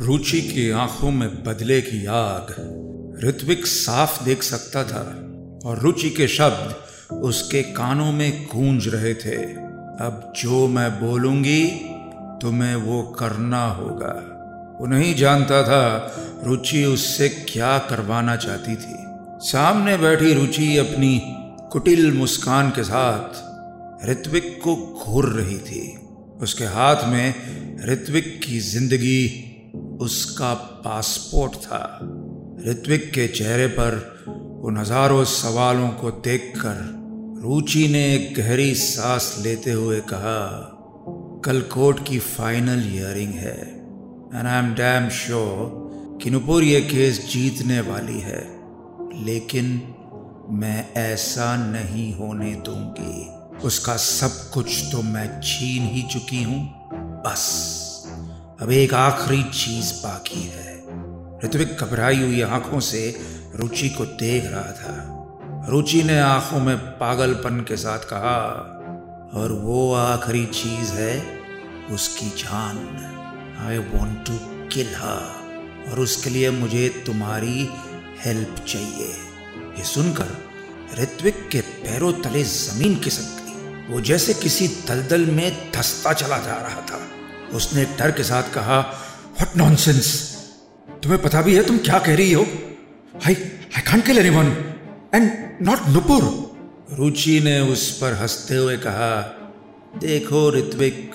रुचि की आँखों में बदले की आग। ऋत्विक साफ़ देख सकता था और रुचि के शब्द उसके कानों में गूंज रहे थे। अब जो मैं बोलूँगी, तुम्हें वो करना होगा। वो नहीं जानता था रुचि उससे क्या करवाना चाहती थी। सामने बैठी रुचि अपनी कुटिल मुस्कान के साथ ऋत्विक को घूर रही थी। उसके हाथ में ऋत्विक की ज़िंदगी उसका पासपोर्ट था। ऋत्विक के चेहरे पर उन हज़ारों सवालों को देखकर रुचि ने एक गहरी सांस लेते हुए कहा, कल कोर्ट की फाइनल हियरिंग है and I am damn sure कि नुपुर ये केस जीतने वाली है, लेकिन मैं ऐसा नहीं होने दूँगी। उसका सब कुछ तो मैं छीन ही चुकी हूँ, बस। अब एक आखिरी चीज़ बाकी है। ऋत्विक घबराई हुई आँखों से रुचि को देख रहा था। रुचि ने आँखों में पागलपन के साथ कहा, और वो आखिरी चीज़ है उसकी जान। आई वॉन्ट टू किल हर और उसके लिए मुझे तुम्हारी हेल्प चाहिए। ये सुनकर ऋत्विक के पैरों तले ज़मीन खिसक गई। वो जैसे किसी दलदल में धसता चला जा रहा था। उसने डर के साथ कहा वट नॉनसेंस तुम्हें पता भी है तुम क्या कह रही हो? I I can't kill anyone and not Nupur Ruchi ने उस पर हँसते हुए कहा, देखो Ritvik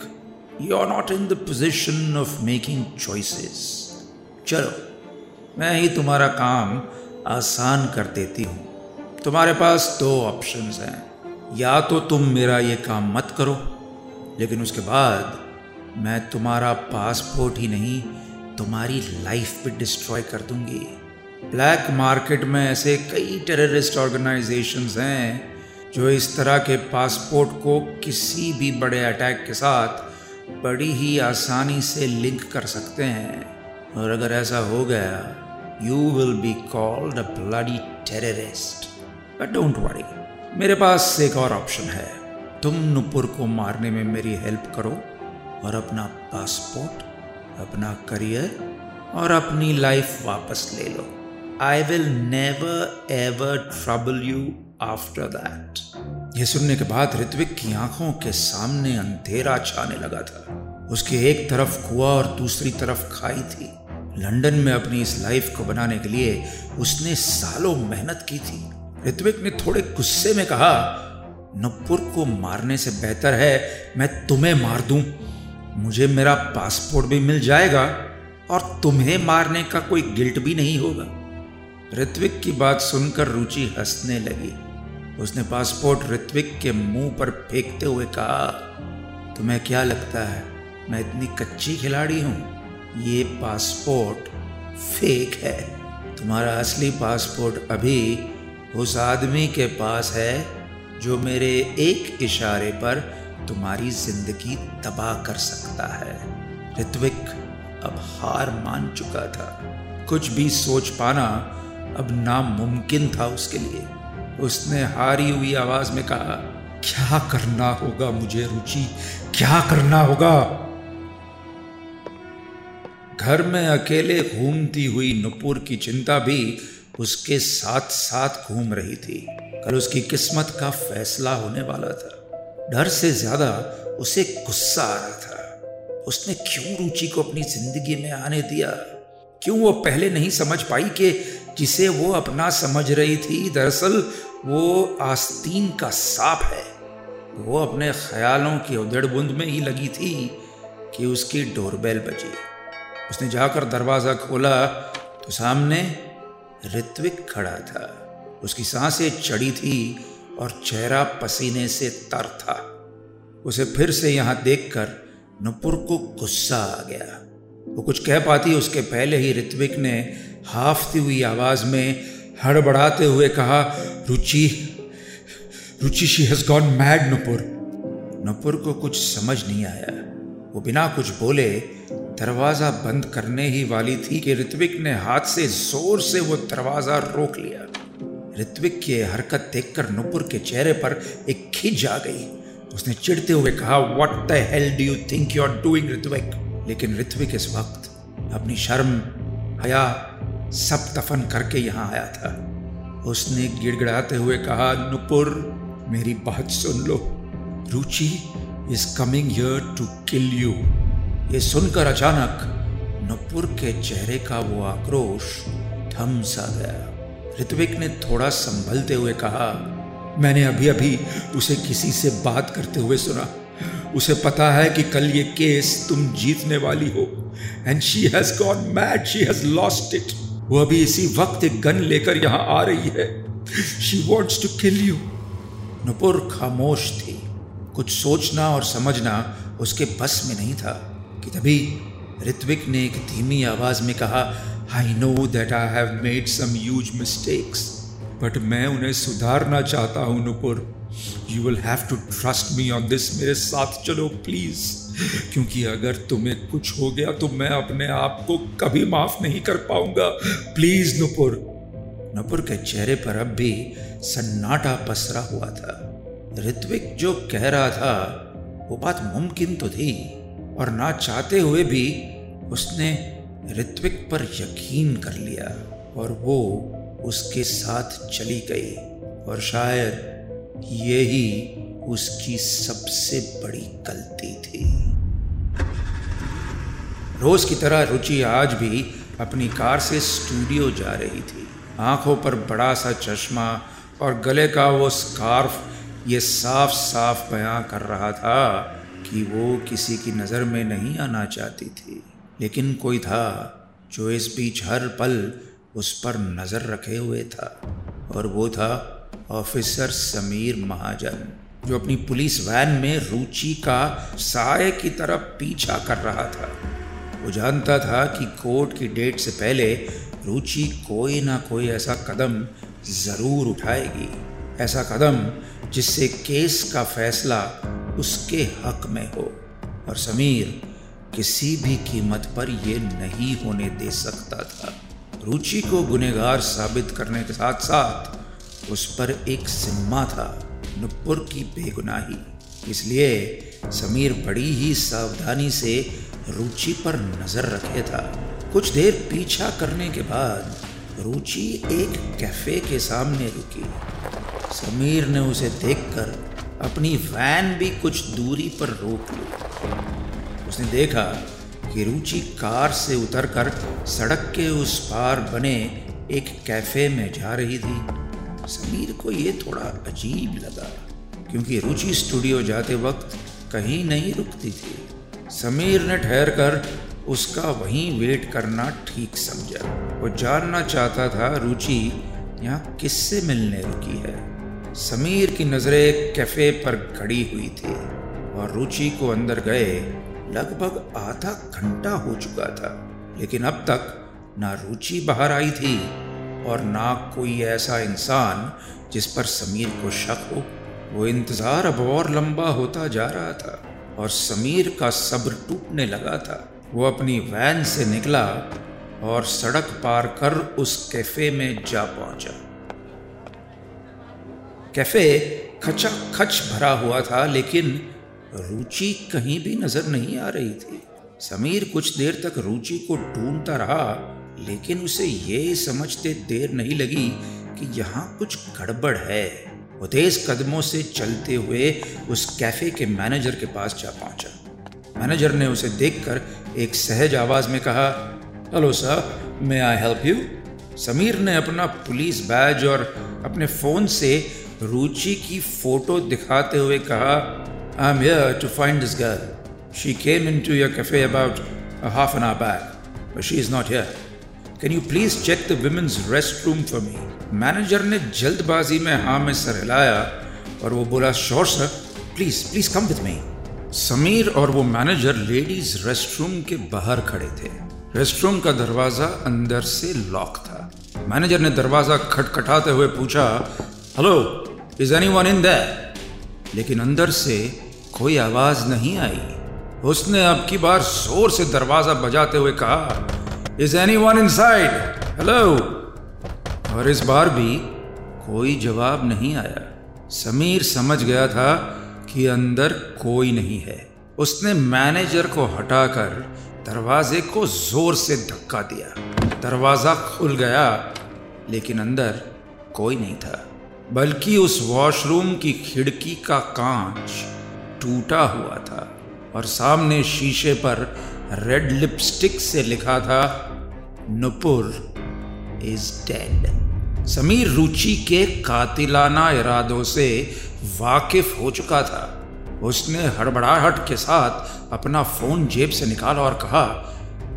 you are not in the position of making choices चलो, मैं ही तुम्हारा काम आसान कर देती हूँ। तुम्हारे पास दो ऑप्शंस हैं। या तो तुम मेरा ये काम मत करो, लेकिन उसके बाद मैं तुम्हारा पासपोर्ट ही नहीं, तुम्हारी लाइफ भी डिस्ट्रॉय कर दूँगी। ब्लैक मार्केट में ऐसे कई टेररिस्ट ऑर्गेनाइजेशंस हैं जो इस तरह के पासपोर्ट को किसी भी बड़े अटैक के साथ बड़ी ही आसानी से लिंक कर सकते हैं। और अगर ऐसा हो गया you will be called a bloody terrorist but don't worry मेरे पास एक और ऑप्शन है। तुम नुपुर को मारने में मेरी हेल्प करो। और अपना पासपोर्ट, अपना करियर और अपनी लाइफ वापस ले लो। I will never ever trouble you after that ये सुनने के बाद ऋत्विक की आँखों के सामने अंधेरा छाने लगा था। उसकी एक तरफ़ कुआ और दूसरी तरफ़ खाई थी। लंदन में अपनी इस लाइफ को बनाने के लिए उसने सालों मेहनत की थी। ऋत्विक ने थोड़े गुस्से में कहा, नपुर को मारने से बेहतर है, मैं तुम्हें मार दूँ। मुझे मेरा पासपोर्ट भी मिल जाएगा और तुम्हें मारने का कोई गिल्ट भी नहीं होगा। ऋत्विक की बात सुनकर रुचि हंसने लगी। उसने पासपोर्ट ऋत्विक के मुँह पर फेंकते हुए कहा, तुम्हें क्या लगता है, मैं इतनी कच्ची खिलाड़ी हूँ? ये पासपोर्ट फेक है। तुम्हारा असली पासपोर्ट अभी उस आदमी के पास है जो मेरे एक इशारे पर तुम्हारी ज़िंदगी तबाह कर सकता है। ऋत्विक अब हार मान चुका था। कुछ भी सोच पाना अब नामुमकिन था उसके लिए। उसने हारी हुई आवाज़ में कहा, क्या करना होगा मुझे, रुचि? क्या करना होगा? घर में अकेले घूमती हुई नुपुर की चिंता भी उसके साथ साथ घूम रही थी। कल उसकी किस्मत का फैसला होने वाला था। डर से ज़्यादा उसे गुस्सा आ रहा था। उसने क्यों रुचि को अपनी ज़िंदगी में आने दिया? क्यों वो पहले नहीं समझ पाई कि जिसे वो अपना समझ रही थी, दरअसल वो आस्तीन का सांप है। वो अपने ख्यालों की उधड़ बुंद में ही लगी थी कि उसकी डोरबेल बजी। उसने जाकर दरवाज़ा खोला तो सामने ऋत्विक खड़ा था। उसकी साँसें चढ़ी थी और चेहरा पसीने से तर था। उसे फिर से यहाँ देखकर नुपुर को गुस्सा आ गया। वो कुछ कह पाती, उसके पहले ही ऋत्विक ने हाफती हुई आवाज़ में हड़बड़ाते हुए कहा, Ruchi Ruchi she has gone mad Nupur. Nupur को कुछ समझ नहीं आया। वो बिना कुछ बोले दरवाज़ा बंद करने ही वाली थी कि ऋत्विक ने हाथ से ज़ोर से वो दरवाज़ा रोक लिया। ऋत्विक की हरकत देखकर नुपुर के चेहरे पर एक खिंच आ गई। उसने चिढ़ते हुए कहा what the hell do you think you are doing Ritvik? लेकिन ऋत्विक इस वक्त अपनी शर्म, हया, सब दफन करके यहाँ आया था। उसने गिड़गिड़ाते हुए कहा, नुपुर, मेरी बात सुन लो। Ruchi is coming here to kill you ये सुनकर अचानक नुपुर के चेहरे का वो आक्रोश थम सा गया। ऋत्विक ने थोड़ा संभलते हुए कहा, मैंने अभी अभी उसे किसी से बात करते हुए सुना। उसे पता है कि कल ये केस तुम जीतने वाली हो and she has gone mad she has lost it वो अभी इसी वक्त एक गन लेकर यहाँ आ रही है। She wants to kill you Nupur खामोश थी। कुछ सोचना और समझना उसके बस में नहीं था, कि तभी ऋत्विक ने एक धीमी आवाज़ में कहा I know that I have made some huge mistakes but मैं उन्हें सुधारना चाहता हूँ, Nupur. You will have to trust me on this मेरे साथ चलो प्लीज़ क्योंकि अगर तुम्हें कुछ हो गया तो मैं अपने आप को कभी माफ़ नहीं कर पाऊँगा। प्लीज़ नुपुर। नुपुर के चेहरे पर अब भी सन्नाटा पसरा हुआ था। ऋत्विक जो कह रहा था, वो बात मुमकिन तो थी। और ना चाहते हुए भी उसने ऋत्विक पर यकीन कर लिया और वो उसके साथ चली गई। और शायद यही उसकी सबसे बड़ी गलती थी। रोज की तरह रुचि आज भी अपनी कार से स्टूडियो जा रही थी। आँखों पर बड़ा सा चश्मा और गले का वो स्कार्फ ये साफ़ साफ़ बयां कर रहा था कि वो किसी की नज़र में नहीं आना चाहती थी। लेकिन कोई था जो इस बीच हर पल उस पर नज़र रखे हुए था, और वो था ऑफिसर समीर महाजन, जो अपनी पुलिस वैन में रुचि का साय की तरफ़ पीछा कर रहा था। वो जानता था कि कोर्ट की डेट से पहले रुचि कोई ना कोई ऐसा कदम ज़रूर उठाएगी। ऐसा कदम जिससे केस का फैसला उसके हक में हो। और समीर किसी भी कीमत पर यह नहीं होने दे सकता था। रुचि को गुनेगार साबित करने के साथ साथ उस पर एक सिम्मा था, नुपुर की बेगुनाही। इसलिए समीर बड़ी ही सावधानी से रुचि पर नज़र रखे था। कुछ देर पीछा करने के बाद रुचि एक कैफ़े के सामने रुकी। समीर ने उसे देखकर अपनी वैन भी कुछ दूरी पर रोक ली। उसने देखा कि रुचि कार से उतरकर सड़क के उस पार बने एक कैफ़े में जा रही थी। समीर को ये थोड़ा अजीब लगा, क्योंकि रुचि स्टूडियो जाते वक्त कहीं नहीं रुकती थी। समीर ने ठहर कर उसका वहीं वेट करना ठीक समझा। वो जानना चाहता था, रुचि यहाँ किससे मिलने रुकी है? समीर की नज़रें कैफ़े पर खड़ी हुई थी और रुचि को अंदर गए लगभग आधा घंटा हो चुका था। लेकिन अब तक ना रुचि बाहर आई थी और ना कोई ऐसा इंसान जिस पर समीर को शक हो। वो इंतज़ार अब और लंबा होता जा रहा था और समीर का सब्र टूटने लगा था। वो अपनी वैन से निकला और सड़क पार कर उस कैफ़े में जा पहुँचा। कैफ़े खचा खच भरा हुआ था, लेकिन रुचि कहीं भी नज़र नहीं आ रही थी। समीर कुछ देर तक रुचि को ढूंढता रहा, लेकिन उसे ये समझते देर नहीं लगी कि यहाँ कुछ गड़बड़ है। वो तेज कदमों से चलते हुए उस कैफ़े के मैनेजर के पास जा पहुँचा। मैनेजर ने उसे देखकर एक सहज आवाज़ में कहा, hello sir may I help you Sameer ने अपना पुलिस बैज और अपने फ़ोन से रुचि की फ़ोटो दिखाते हुए कहा I'm here to find this girl. She came into your cafe about a half an hour back, but she is not here. Can you please check the women's restroom for me? Manager ने जल्दबाजी में हाँ में sir हिलाया और वो बोला sure sir please please come with me Sameer और वो मैनेजर लेडीज़ रेस्ट रूम के बाहर खड़े थे रेस्ट रूम का दरवाज़ा अंदर से लॉक था मैनेजर ने दरवाज़ा खटखटाते हुए पूछा hello is anyone in that लेकिन अंदर से कोई आवाज़ नहीं आई। उसने अब की बार ज़ोर से दरवाज़ा बजाते हुए कहा is any one inside hello और इस बार भी कोई जवाब नहीं आया। समीर समझ गया था कि अंदर कोई नहीं है। उसने मैनेजर को हटाकर दरवाजे को ज़ोर से धक्का दिया। दरवाज़ा खुल गया, लेकिन अंदर कोई नहीं था। बल्कि उस वॉशरूम की खिड़की का कांच टूटा हुआ था और सामने शीशे पर रेड लिपस्टिक से लिखा था, नुपुर इज़ डेड समीर रुचि के कातिलाना इरादों से वाकिफ हो चुका था। उसने हड़बड़ाहट के साथ अपना फ़ोन जेब से निकाला और कहा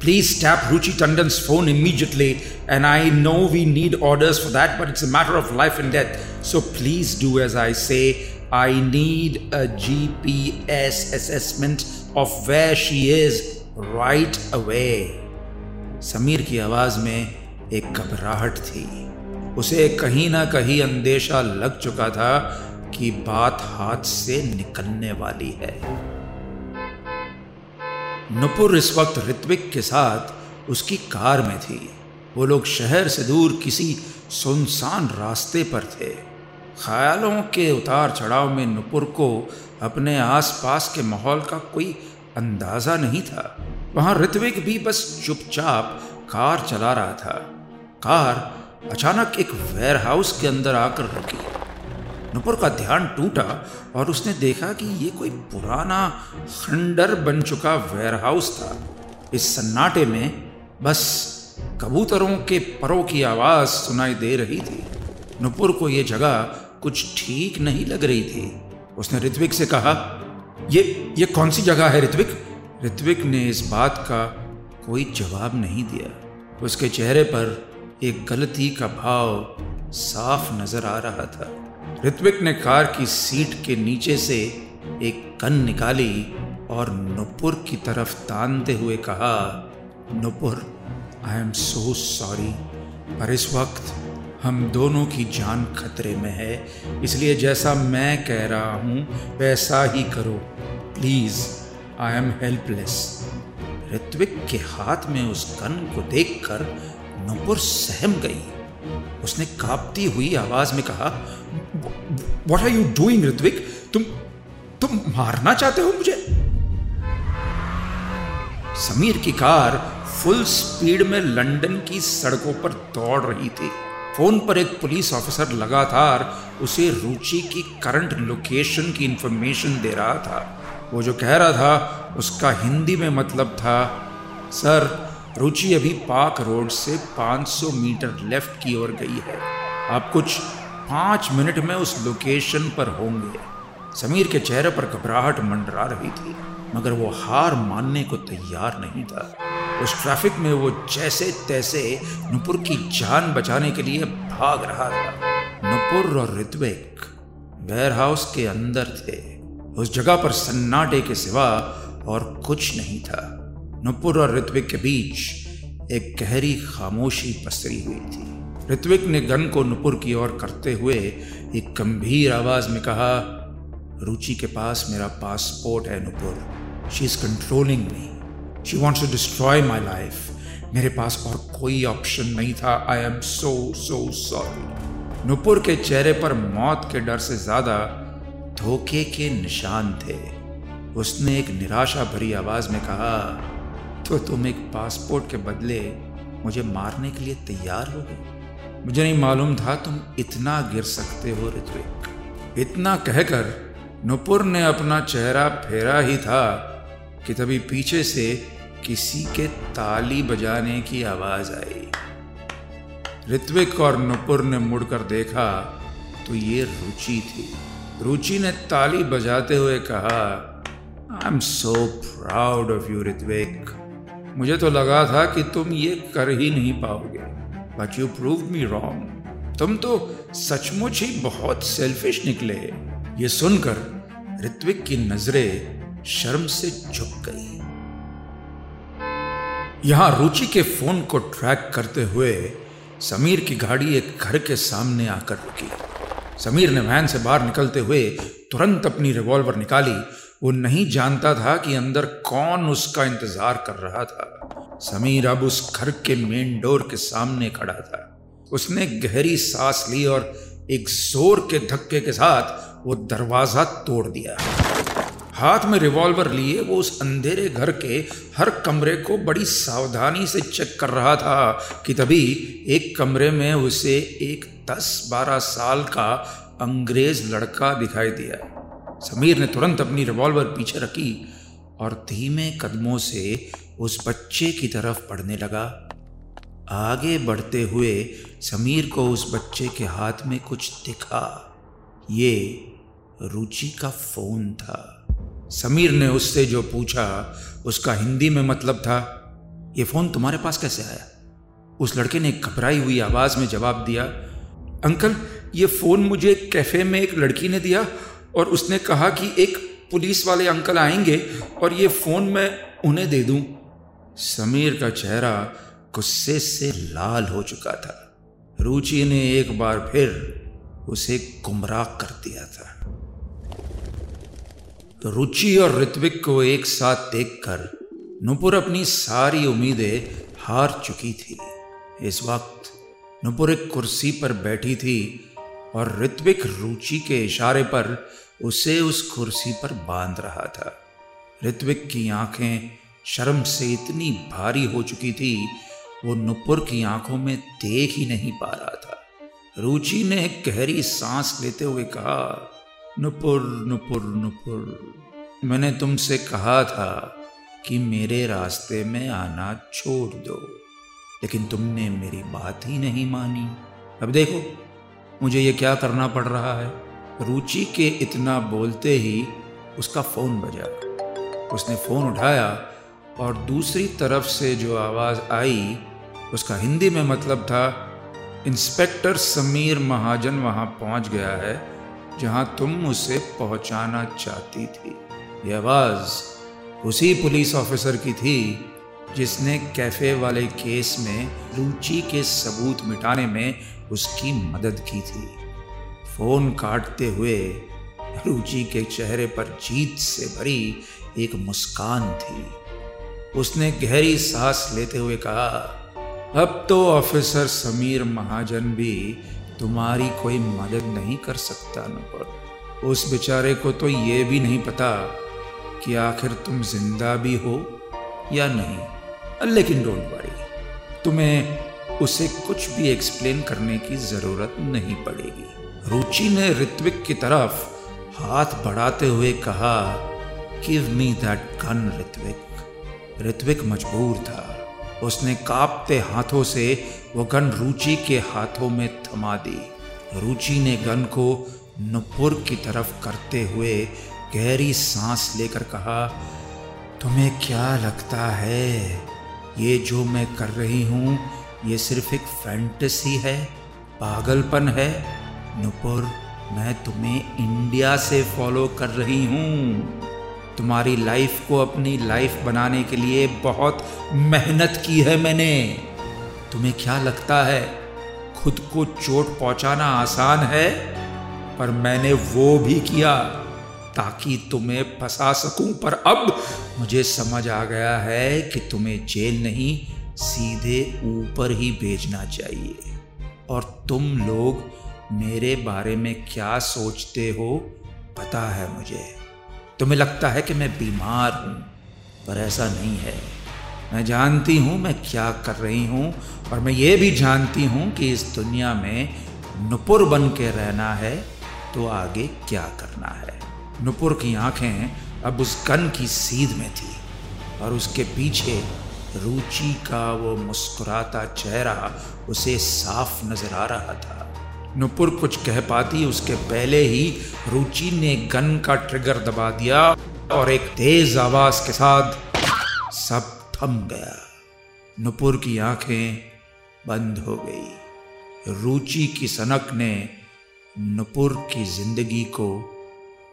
Please tap Ruchi Tandon's phone immediately. And I know we need orders for that, but it's a matter of life and death. So please do as I say. I need a GPS assessment of where she is right away. Sameer की आवाज़ में एक घबराहट थी उसे कहीं ना कहीं अंदेशा लग चुका था कि बात हाथ से निकलने वाली है नुपुर इस वक्त ऋत्विक के साथ उसकी कार में थी। वो लोग शहर से दूर किसी सुनसान रास्ते पर थे। ख्यालों के उतार चढ़ाव में नुपुर को अपने आसपास के माहौल का कोई अंदाज़ा नहीं था। वहाँ ऋत्विक भी बस चुपचाप कार चला रहा था। कार अचानक एक वेयरहाउस के अंदर आकर रुकी। नुपुर का ध्यान टूटा और उसने देखा कि ये कोई पुराना खंडर बन चुका वेयरहाउस था। इस सन्नाटे में बस कबूतरों के परों की आवाज़ सुनाई दे रही थी। नुपुर को ये जगह कुछ ठीक नहीं लग रही थी। उसने ऋत्विक से कहा, ये ये कौन सी जगह है ऋत्विक? ऋत्विक ने इस बात का कोई जवाब नहीं दिया। उसके चेहरे पर एक गलती का भाव साफ़ नज़र आ रहा था। ऋत्विक ने कार की सीट के नीचे से एक कन निकाली और नुपुर की तरफ़ तानते हुए कहा, Nupur I am so sorry पर इस वक्त हम दोनों की जान खतरे में है। इसलिए जैसा मैं कह रहा हूँ, वैसा ही करो। Please I am helpless Ritvik के हाथ में उस कन को देखकर नुपुर सहम गई। उसने कांपती हुई आवाज़ में कहा what are you doing Ritvik तुम तुम मारना चाहते हो मुझे? समीर की कार फुल स्पीड में लंदन की सड़कों पर दौड़ रही थी। फ़ोन पर एक पुलिस ऑफिसर लगातार उसे रुचि की करंट लोकेशन की इंफॉर्मेशन दे रहा था। वो जो कह रहा था, उसका हिंदी में मतलब था सर रुचि अभी पार्क रोड से 500 मीटर लेफ़्ट की ओर गई है। आप कुछ पाँच मिनट में उस लोकेशन पर होंगे। समीर के चेहरे पर घबराहट मंडरा रही थी, मगर वो हार मानने को तैयार नहीं था। उस ट्रैफ़िक में वो जैसे तैसे नुपुर की जान बचाने के लिए भाग रहा था। नुपुर और ऋत्विक वेयरहाउस के अंदर थे। उस जगह पर सन्नाटे के सिवा और कुछ नहीं था। नुपुर और ऋत्विक के बीच एक गहरी खामोशी पसरी हुई थी। ऋत्विक ने गन को नुपुर की ओर करते हुए एक गंभीर आवाज़ में कहा, रुचि के पास मेरा पासपोर्ट है Nupur. She is controlling me she wants to destroy my life मेरे पास और कोई ऑप्शन नहीं था। I am so so sorry Nupur के चेहरे पर मौत के डर से ज़्यादा धोखे के निशान थे। उसने एक निराशा भरी आवाज़ में कहा तो तुम एक पासपोर्ट के बदले मुझे मारने के लिए तैयार हो गए। मुझे नहीं मालूम था तुम इतना गिर सकते हो, ऋत्विक। इतना कहकर नुपुर ने अपना चेहरा फेरा ही था कि तभी पीछे से किसी के ताली बजाने की आवाज़ आई। ऋत्विक और नुपुर ने मुड़कर देखा तो ये रुचि थी। रुचि ने ताली बजाते हुए कहा I am so proud of you Ritwik. मुझे तो लगा था कि तुम ये कर ही नहीं पाओगे but you prove me wrong तुम तो सचमुच ही बहुत सेल्फिश निकले। ये सुनकर ऋत्विक की नज़रें शर्म से झुक गई। यहाँ रुचि के फ़ोन को ट्रैक करते हुए समीर की गाड़ी एक घर के सामने आकर रुकी। समीर ने वैन से बाहर निकलते हुए तुरंत अपनी रिवॉल्वर निकाली वो नहीं जानता था कि अंदर कौन उसका इंतज़ार कर रहा था। समीर अब उस घर के मेन डोर के सामने खड़ा था। उसने गहरी सांस ली और एक ज़ोर के धक्के के साथ वो दरवाज़ा तोड़ दिया। हाथ में रिवॉल्वर लिए वो उस अंधेरे घर के हर कमरे को बड़ी सावधानी से चेक कर रहा था कि तभी एक कमरे में उसे एक दस बारह साल का अंग्रेज़ लड़का दिखाई दिया। समीर ने तुरंत अपनी रिवॉल्वर पीछे रखी और धीमे कदमों से उस बच्चे की तरफ़ बढ़ने लगा। आगे बढ़ते हुए समीर को उस बच्चे के हाथ में कुछ दिखा। ये रुचि का फ़ोन था। समीर ने उससे जो पूछा, उसका हिंदी में मतलब था, ये फ़ोन तुम्हारे पास कैसे आया? उस लड़के ने घबराई हुई आवाज़ में जवाब दिया, अंकल, ये फ़ोन मुझे कैफ़े में एक लड़की ने दिया और उसने कहा कि एक पुलिस वाले अंकल आएँगे और ये फ़ोन मैं उन्हें दे दूँ। समीर का चेहरा गुस्से से लाल हो चुका था। रुचि ने एक बार फिर उसे गुमराह कर दिया था। रुचि और ऋत्विक को एक साथ देखकर नुपुर अपनी सारी उम्मीदें हार चुकी थी। इस वक्त नुपुर एक कुर्सी पर बैठी थी और ऋत्विक रुचि के इशारे पर उसे उस कुर्सी पर बाँध रहा था। ऋत्विक की आँखें शर्म से इतनी भारी हो चुकी थी, वो नुपुर की आँखों में देख ही नहीं पा रहा था। रुचि ने गहरी सांस लेते हुए कहा, नुपुर नुपुर नुपुर, मैंने तुमसे कहा था कि मेरे रास्ते में आना छोड़ दो, लेकिन तुमने मेरी बात ही नहीं मानी। अब देखो मुझे ये क्या करना पड़ रहा है? रुचि के इतना बोलते ही उसका फ़ोन बजा। उसने फ़ोन उठाया और दूसरी तरफ़ से जो आवाज़ आई, उसका हिंदी में मतलब था, इंस्पेक्टर समीर महाजन वहाँ पहुँच गया है, जहाँ तुम उसे पहुँचाना चाहती थी। यह आवाज़ उसी पुलिस ऑफिसर की थी जिसने कैफ़े वाले केस में रुचि के सबूत मिटाने में उसकी मदद की थी। फ़ोन काटते हुए रुचि के चेहरे पर जीत से भरी एक मुस्कान थी। उसने गहरी सांस लेते हुए कहा, अब तो ऑफिसर समीर महाजन भी तुम्हारी कोई मदद नहीं कर सकता, नुपुर। उस बेचारे को तो ये भी नहीं पता कि आखिर तुम ज़िंदा भी हो या नहीं। लेकिन डोंट वरी तुम्हें उसे कुछ भी एक्सप्लेन करने की ज़रूरत नहीं पड़ेगी। रुचि ने ऋत्विक की तरफ़ हाथ बढ़ाते हुए कहा give me that gun Ritwik. Ritwik मजबूर था। उसने कांपते हाथों से वो गन रुचि के हाथों में थमा दी। रुचि ने गन को नुपुर की तरफ़ करते हुए गहरी सांस लेकर कहा, तुम्हें क्या लगता है ये जो मैं कर रही हूँ, ये सिर्फ़ एक फैंटेसी है, पागलपन है। नुपुर, मैं तुम्हें इंडिया से फॉलो कर रही हूँ। तुम्हारी लाइफ को अपनी लाइफ बनाने के लिए बहुत मेहनत की है मैंने। तुम्हें क्या लगता है, खुद को चोट पहुंचाना आसान है? पर मैंने वो भी किया। ताकि तुम्हें फंसा सकूँ। पर अब मुझे समझ आ गया है कि तुम्हें जेल नहीं, सीधे ऊपर ही भेजना चाहिए। और तुम लोग मेरे बारे में क्या सोचते हो, पता है मुझे। तुम्हें लगता है कि मैं बीमार हूँ, पर ऐसा नहीं है। मैं जानती हूँ मैं क्या कर रही हूँ, और मैं ये भी जानती हूँ कि इस दुनिया में नुपुर बन के रहना है तो आगे क्या करना है। नुपुर की आँखें अब उस गन की सीध में थी, और उसके पीछे रुचि का वो मुस्कुराता चेहरा उसे साफ़ नज़र आ रहा था। नुपुर कुछ कह पाती, उसके पहले ही रुचि ने गन का ट्रिगर दबा दिया, और एक तेज आवाज़ के साथ सब थम गया। नुपुर की आँखें बंद हो गई। रुचि की सनक ने नुपुर की ज़िंदगी को